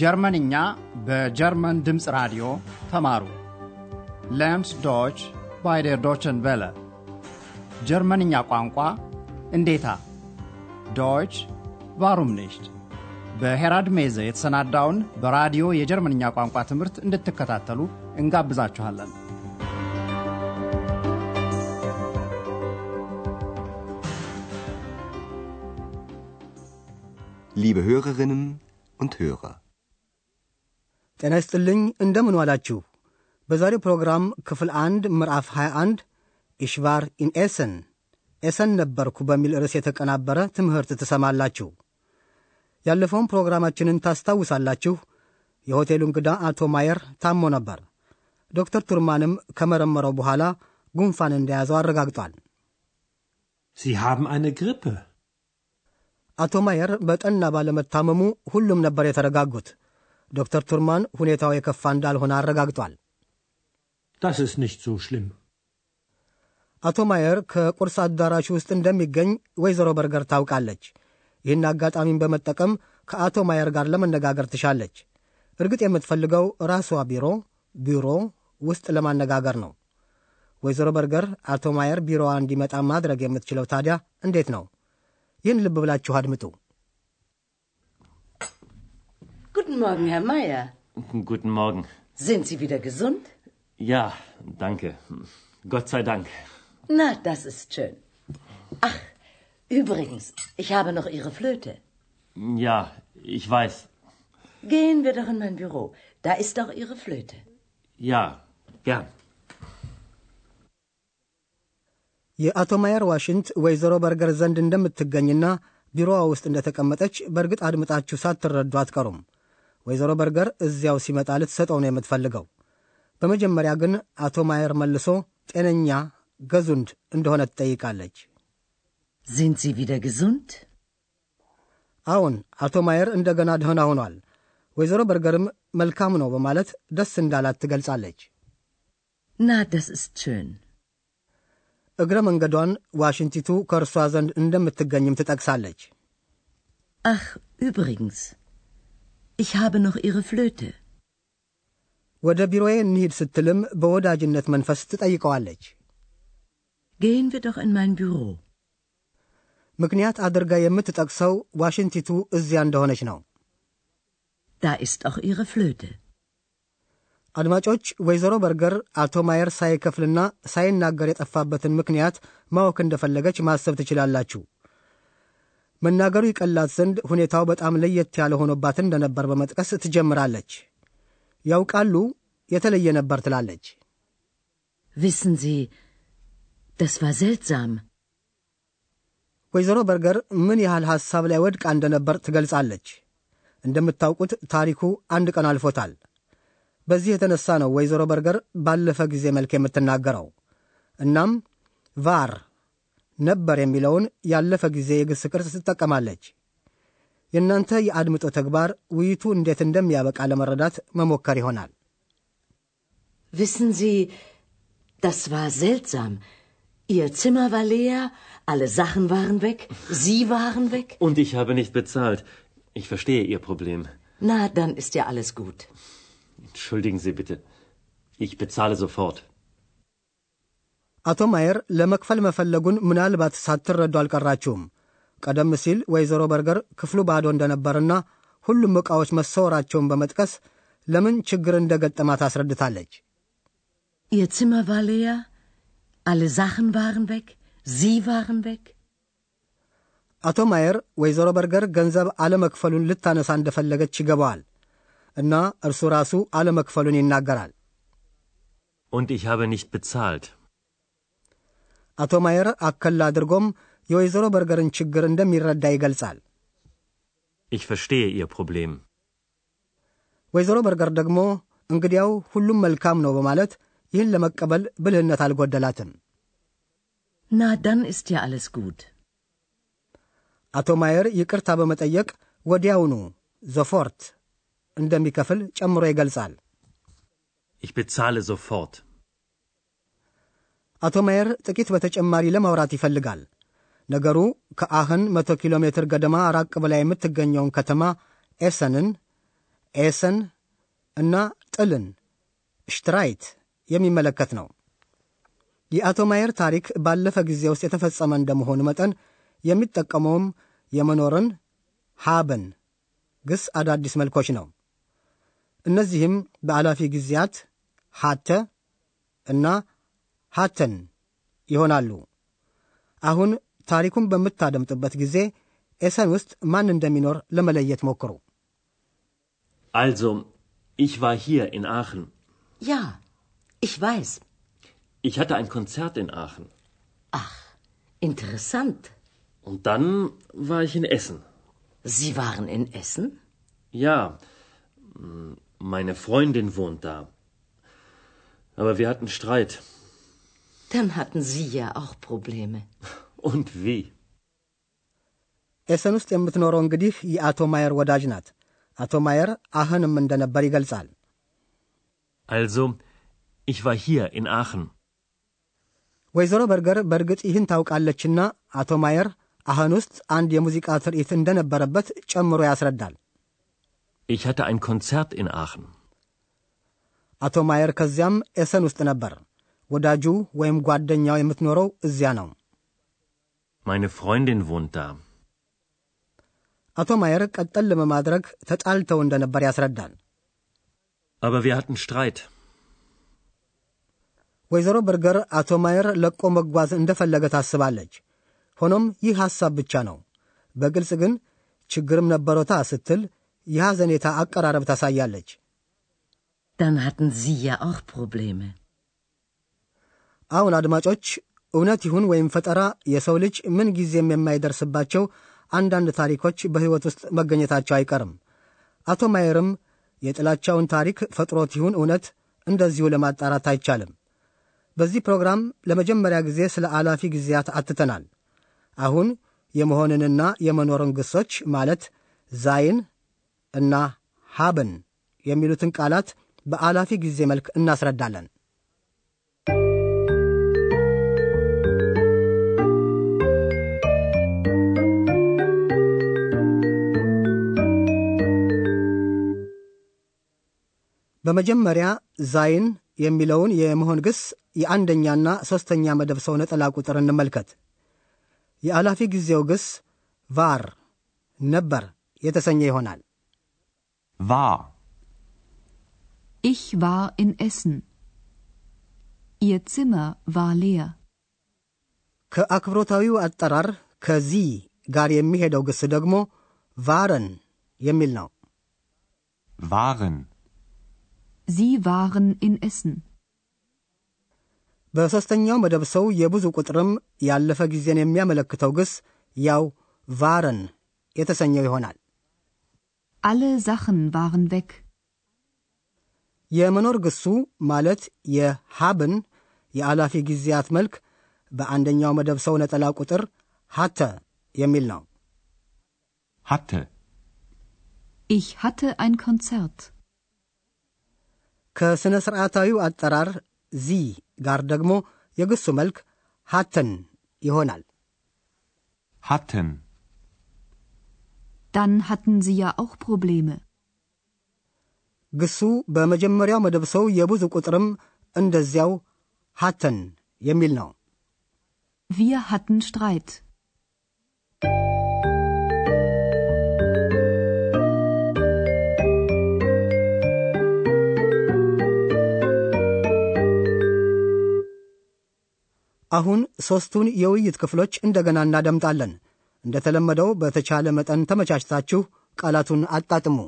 ጀርመንኛ በጀርመን ድምፅ ራዲዮ ተማሩ። Lernt Deutsch bei der Deutschen Welle ጀርመንኛ ቋንቋ እንዴታ Deutsch warum nicht በሄራድ ሜዘ የተሰናዳውን በራዲዮ የጀርመንኛ ቋንቋ ትምህርት እንድትከታተሉ እንጋብዛችኋለን። Liebe Hörerinnen und Hörer. ጤና ይስጥልኝ እንደምን ዋላችሁ። በዛሬው ፕሮግራም ክፍል አንድ ምዕራፍ 21 Ich war in Essen ኤሰን ነበርኩ በሚል ርዕስ የተቀናበረ ትምህርት ትሰማላችሁ። ያለፈውን ፕሮግራማችንን ታስታውሳላችሁ። የሆቴሉ እንግዳ አቶ ማየር ታሞ ነበር። ዶክተር ቱርማንም ከመረመረው በኋላ ጉንፋን እንደያዘው አረጋግጧል። Sie haben eine Grippe. አቶ ማየር በጠና ባለመታመሙ ሁሉም ነበር የተረጋጉት። ዶክተር ቱርማን ሁኔታው የከፋ እንዳልሆነ አረጋግጧል። Das ist nicht so schlimm. አቶ ማየር ከቁርስ አዳራሽ ውስጥ እንደሚገኝ ወይዘሮ በርገር ታውቃለች። ይህን አጋጣሚን በመጠቀም ከአቶ ማየር ጋር ለመነጋገር ትሻለች። እርግጥ የምትፈልገው ራሷ ቢሮ ቢሮ ውስጥ ለማነጋገር ነው። ወይዘሮ በርገር አቶ ማየር ቢሮዋ እንዲመጣ ማድረግ የምትችለው ታዲያ እንዴት ነው? ይህን ልብ ብላችሁ አድምጡ። Guten Morgen, Herr Meier. Guten Morgen. Sind Sie wieder gesund? Ja, danke. Gott sei Dank. Na, das ist schön. Ach, übrigens, ich habe noch Ihre Flöte. Ja, ich weiß. Gehen wir doch in mein Büro. Da ist doch Ihre Flöte. Ja, gern. የአቶ ማየር ዋሽንት ወይዘሮ በርገር ዘንድ እንደምትገኝና ቢሮዋ ውስጥ እንደተቀመጠች በእርግጥ አድምጣችሁ ሳትረዱ አትቀሩም። ወይዘሮ በርገር እዚያው ሲመጣ ልትሰጠው ነው የምትፈልገው። በመጀመሪያ ግን አቶ ማየር መልሶ ጤነኛ ገዙንድ እንደሆነ ትጠይቃለች። Sie wieder gesund? አዎን፣ አቶ ማየር እንደገና ደህና ሆኗል። ወይዘሮ በርገርም መልካም ነው በማለት ደስ እንዳላት ትገልጻለች። das ist schön. እግረ መንገዷን ዋሽንቲቱ ከእርሷ ዘንድ እንደምትገኝም ትጠቅሳለች። Ach, übrigens, ich habe noch Ihre Flöte. ወደ ቢሮዬ እንሂድ ስትልም በወዳጅነት መንፈስ ትጠይቀዋለች። Gehen wir doch in mein Büro. ምክንያት አድርጋ የምትጠቅሰው ዋሽንቲቱ እዚያ እንደሆነች ነው። Da ist auch Ihre Flöte. አድማጮች፣ ወይዘሮ በርገር አቶ ማየር ሳይከፍልና ሳይናገር የጠፋበትን ምክንያት ማወቅ እንደፈለገች ማሰብ ትችላላችሁ። መናገሩ ይቀላት ዘንድ ሁኔታው በጣም ለየት ያለ ሆኖባት እንደነበር በመጥቀስ ትጀምራለች። ያውቃሉ፣ የተለየ ነበር ትላለች። Wissen Sie, das war seltsam. ወይዘሮ በርገር ምን ያህል ሐሳብ ላይ ወድቃ እንደነበር ትገልጻለች። እንደምታውቁት ታሪኩ አንድ ቀን አልፎታል። በዚህ የተነሳ ነው ወይዘሮ በርገር ባለፈ ጊዜ መልክ የምትናገረው። እናም ቫር ነበር የሚለውን ያለፈ ጊዜ የግስ ቅርጽ ትጠቀማለች። የእናንተ የአድምጦ ተግባር ውይይቱ እንዴት እንደሚያበቃ ለመረዳት መሞከር ይሆናል። Wissen Sie, das war seltsam. Ihr Zimmer war leer, alle Sachen waren weg, Sie waren weg. Und ich habe nicht bezahlt. Ich verstehe Ihr Problem. Na, dann ist ja alles gut. Entschuldigen Sie bitte. Ich bezahle sofort. አቶ ማየር ለመክፈል መፈለጉን ምናልባት ሳትረዱ አልቀራችሁም። ቀደም ሲል ወይዘሮ በርገር ክፍሉ ባዶ እንደነበርና ሁሉም ዕቃዎች መሰወራቸውን በመጥቀስ ለምን ችግር እንደገጠማት አስረድታለች። Ihr Zimmer war leer, alle Sachen waren weg, Sie waren weg. አቶ ማየር ወይዘሮ በርገር ገንዘብ አለመክፈሉን ልታነሳ እንደፈለገች ይገባዋል እና እርሱ ራሱ አለመክፈሉን ይናገራል። Und ich habe nicht bezahlt. አቶ ማየር አከል አድርጎም የወይዘሮ በርገርን ችግር እንደሚረዳ ይገልጻል። Ich verstehe Ihr Problem. ወይዘሮ በርገር ደግሞ እንግዲያው ሁሉም መልካም ነው በማለት ይህን ለመቀበል ብልህነት አልጎደላትም። Na, dann ist ja alles gut. አቶ ማየር ይቅርታ በመጠየቅ ወዲያውኑ ዘፎርት እንደሚከፍል ጨምሮ ይገልጻል። Ich bezahle sofort. አቶ ማየር ጥቂት በተጨማሪ ለማውራት ይፈልጋል። ነገሩ ከአህን መቶ ኪሎ ሜትር ገደማ ራቅ ብላ የምትገኘውን ከተማ ኤሰንን ኤሰን እና ጥልን Streit የሚመለከት ነው። የአቶ ማየር ታሪክ ባለፈ ጊዜ ውስጥ የተፈጸመ እንደመሆኑ መጠን የሚጠቀመውም የመኖርን haben ግስ አዳዲስ መልኮች ነው። እነዚህም በአላፊ ጊዜያት ሃተ እና ሃተን ይሆናሉ። አሁን ታሪኩን በምታደምጡበት ጊዜ ኤሰን ውስጥ ማን እንደሚኖር ለመለየት ሞክሩ። Also, ich war hier in Aachen. Ja, ich weiß. Ich hatte ein Konzert in Aachen. Ach, interessant. Und dann war ich in Essen. Sie waren in Essen? Ja, mm, meine Freundin wohnt da. Aber wir hatten Streit. Dann hatten Sie ja auch Probleme. Und wie? ኤሰን ውስጥ የምትኖረው እንግዲህ የአቶ ማየር ወዳጅ ናት። አቶ ማየር አህንም እንደነበር ይገልጻል። Also, ich war hier in Aachen. ወይዘሮ በርገር በእርግጥ ይህን ታውቃለችና አቶ ማየር አህን ውስጥ አንድ የሙዚቃ ትርኢት እንደነበረበት ጨምሮ ያስረዳል። Ich hatte ein Konzert in Aachen. አቶ ማየር ከዚያም ኤሰን ውስጥ ነበር። ወዳጁ ወይም ጓደኛው የምትኖረው እዚያ ነው። Meine Freundin wohnt da. አቶ ማየር ቀጠል በማድረግ ተጣልተው እንደነበር ያስረዳል። Aber wir hatten Streit. ወይዘሮ በርገር አቶ ማየር ለቆ መጓዝ እንደፈለገ ታስባለች። ሆኖም ይህ ሐሳብ ብቻ ነው። በግልጽ ግን ችግርም ነበሮታ ስትል የሐዘኔታ አቀራረብ ታሳያለች። Dann hatten Sie ja auch Probleme. አሁን አድማጮች፣ እውነት ይሁን ወይም ፈጠራ የሰው ልጅ ምን ጊዜም የማይደርስባቸው አንዳንድ ታሪኮች በሕይወት ውስጥ መገኘታቸው አይቀርም። አቶ ማየርም የጥላቻውን ታሪክ ፈጥሮት ይሁን እውነት እንደዚሁ ለማጣራት አይቻልም። በዚህ ፕሮግራም ለመጀመሪያ ጊዜ ስለ አላፊ ጊዜያት አትተናል። አሁን የመሆንንና የመኖርን ግሶች ማለት ዛይን እና ሃብን የሚሉትን ቃላት በአላፊ ጊዜ መልክ እናስረዳለን። በመጀመሪያ ዛይን የሚለውን የመሆን ግስ የአንደኛና ሦስተኛ መደብ ሰው ነጠላ ቁጥር እንመልከት። የአላፊ ጊዜው ግስ ቫር ነበር የተሰኘ ይሆናል። war, Ich war in Essen. Ihr Zimmer war leer. ከአክብሮታዊው አጠራር ከዚህ ጋር የሚሄደው ግስ ደግሞ ቫረን የሚል ነው። waren, Sie waren in Essen. በሦስተኛው መደብ ሰው የብዙ ቁጥርም ያለፈ ጊዜን የሚያመለክተው ግስ ያው ቫረን የተሰኘው ይሆናል። Alle Sachen waren weg. የመኖር ግሱ ማለት የሃብን የአላፊ ጊዜያት መልክ በአንደኛው መደብ ሰው ነጠላ ቁጥር ሀተ የሚል ነው። hatte, Ich hatte ein Konzert. ከሥነ ሥርዓታዊው አጠራር ዚ ጋር ደግሞ የግሱ መልክ ሀተን ይሆናል። hatten, Dann hatten Sie ja auch Probleme. ግሱ በመጀመሪያው መደብ ሰው የብዙ ቁጥርም እንደዚያው ሀተን የሚል ነው። Wir hatten Streit. አሁን ሦስቱን የውይይት ክፍሎች እንደገና እናደምጣለን። እንደተለመደው በተቻለ መጠን ተመቻችታችሁ ቃላቱን አጣጥሙ።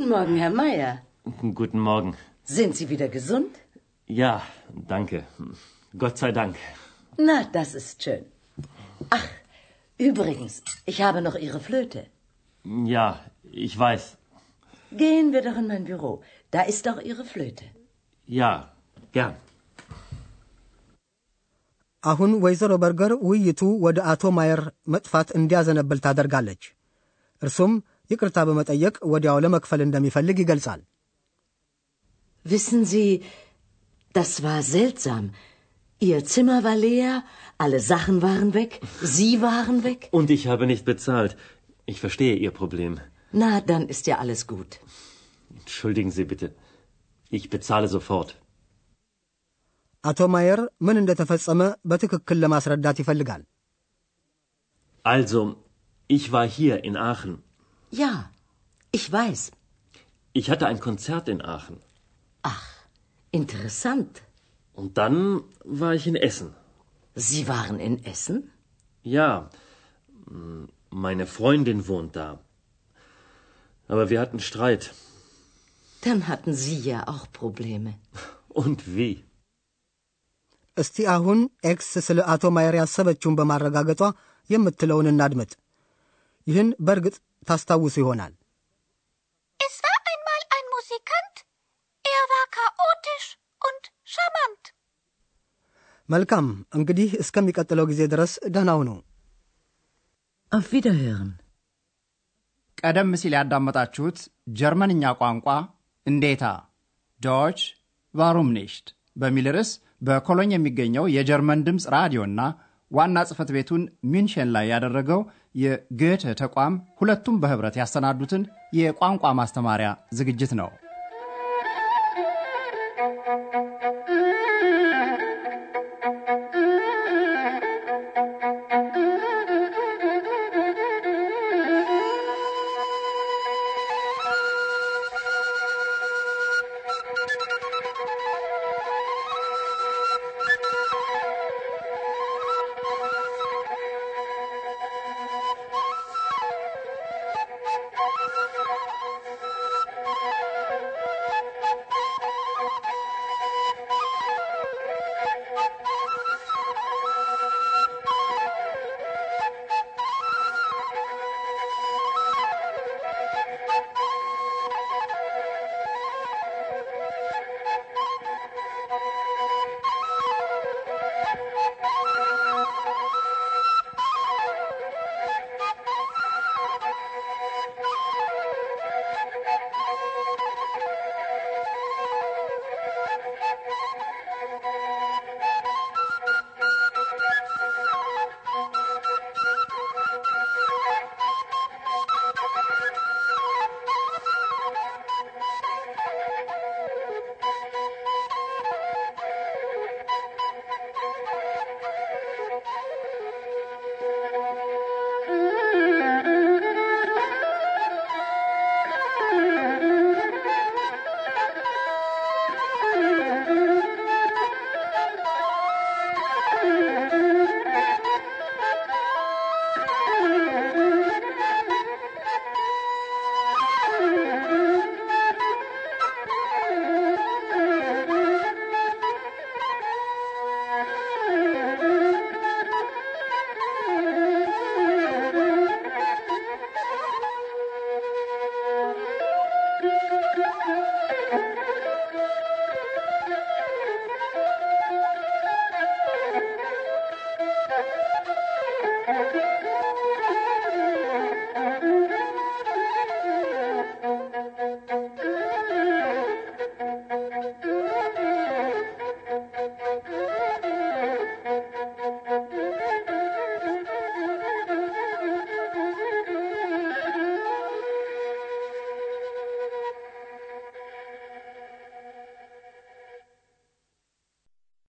Morgen, Herr Meier. Guten Morgen. Sind Sie wieder gesund? Ja, danke. Gott sei Dank. Na, das ist schön. Ach, übrigens, ich habe noch Ihre Flöte. Ja, ich weiß. Gehen wir doch in mein Büro. Da ist auch Ihre Flöte. Ja, gern. አሁን ወይዘሮ በርገር ውይይቱ ወደ አቶ ማየር መጥፋት እንዲያዘነብል ታደርጋለች። እርሱም ይቅርታ በመጠየቅ ወዲያው ለመክፈል እንደሚፈልግ ይገልጻል። Wissen Sie, das war seltsam. Ihr Zimmer war leer, alle Sachen waren weg, Sie waren weg. Und ich habe nicht bezahlt. Ich verstehe Ihr Problem. Na, dann ist ja alles gut. Entschuldigen Sie bitte. Ich bezahle sofort. አቶ ማየር ምን እንደተፈጸመ በትክክል ለማስረዳት ይፈልጋል። Also, ich war hier in Aachen. Ja, ich weiß. Ich hatte ein Konzert in Aachen. Ach, interessant. Und dann war ich in Essen. Sie waren in Essen? Ja, mm, meine Freundin wohnt da. Aber wir hatten Streit. Dann hatten Sie ja auch Probleme. Und wie? እስቲ አሁን ኤክስ ስለ አቶ ማየር ያሰበችውን በማረጋገጧ የምትለውን እናድምጥ። ይህን በእርግጥ ታስታውሱ ይሆናል። Es war einmal ein Musikant. Er war chaotisch und charmant. መልካም እንግዲህ እስከሚቀጥለው ጊዜ ድረስ ደህና ሁኑ። Auf Wiederhören. ቀደም ሲል ያዳመጣችሁት ጀርመንኛ ቋንቋ እንዴታ Deutsch warum nicht በሚል ርዕስ በኮሎኝ የሚገኘው የጀርመን ድምፅ ራዲዮና ዋና ጽሕፈት ቤቱን ሚንሽን ላይ ያደረገው የ Goethe ተቋም ሁለቱም በኅብረት ያሰናዱትን የቋንቋ ማስተማሪያ ዝግጅት ነው።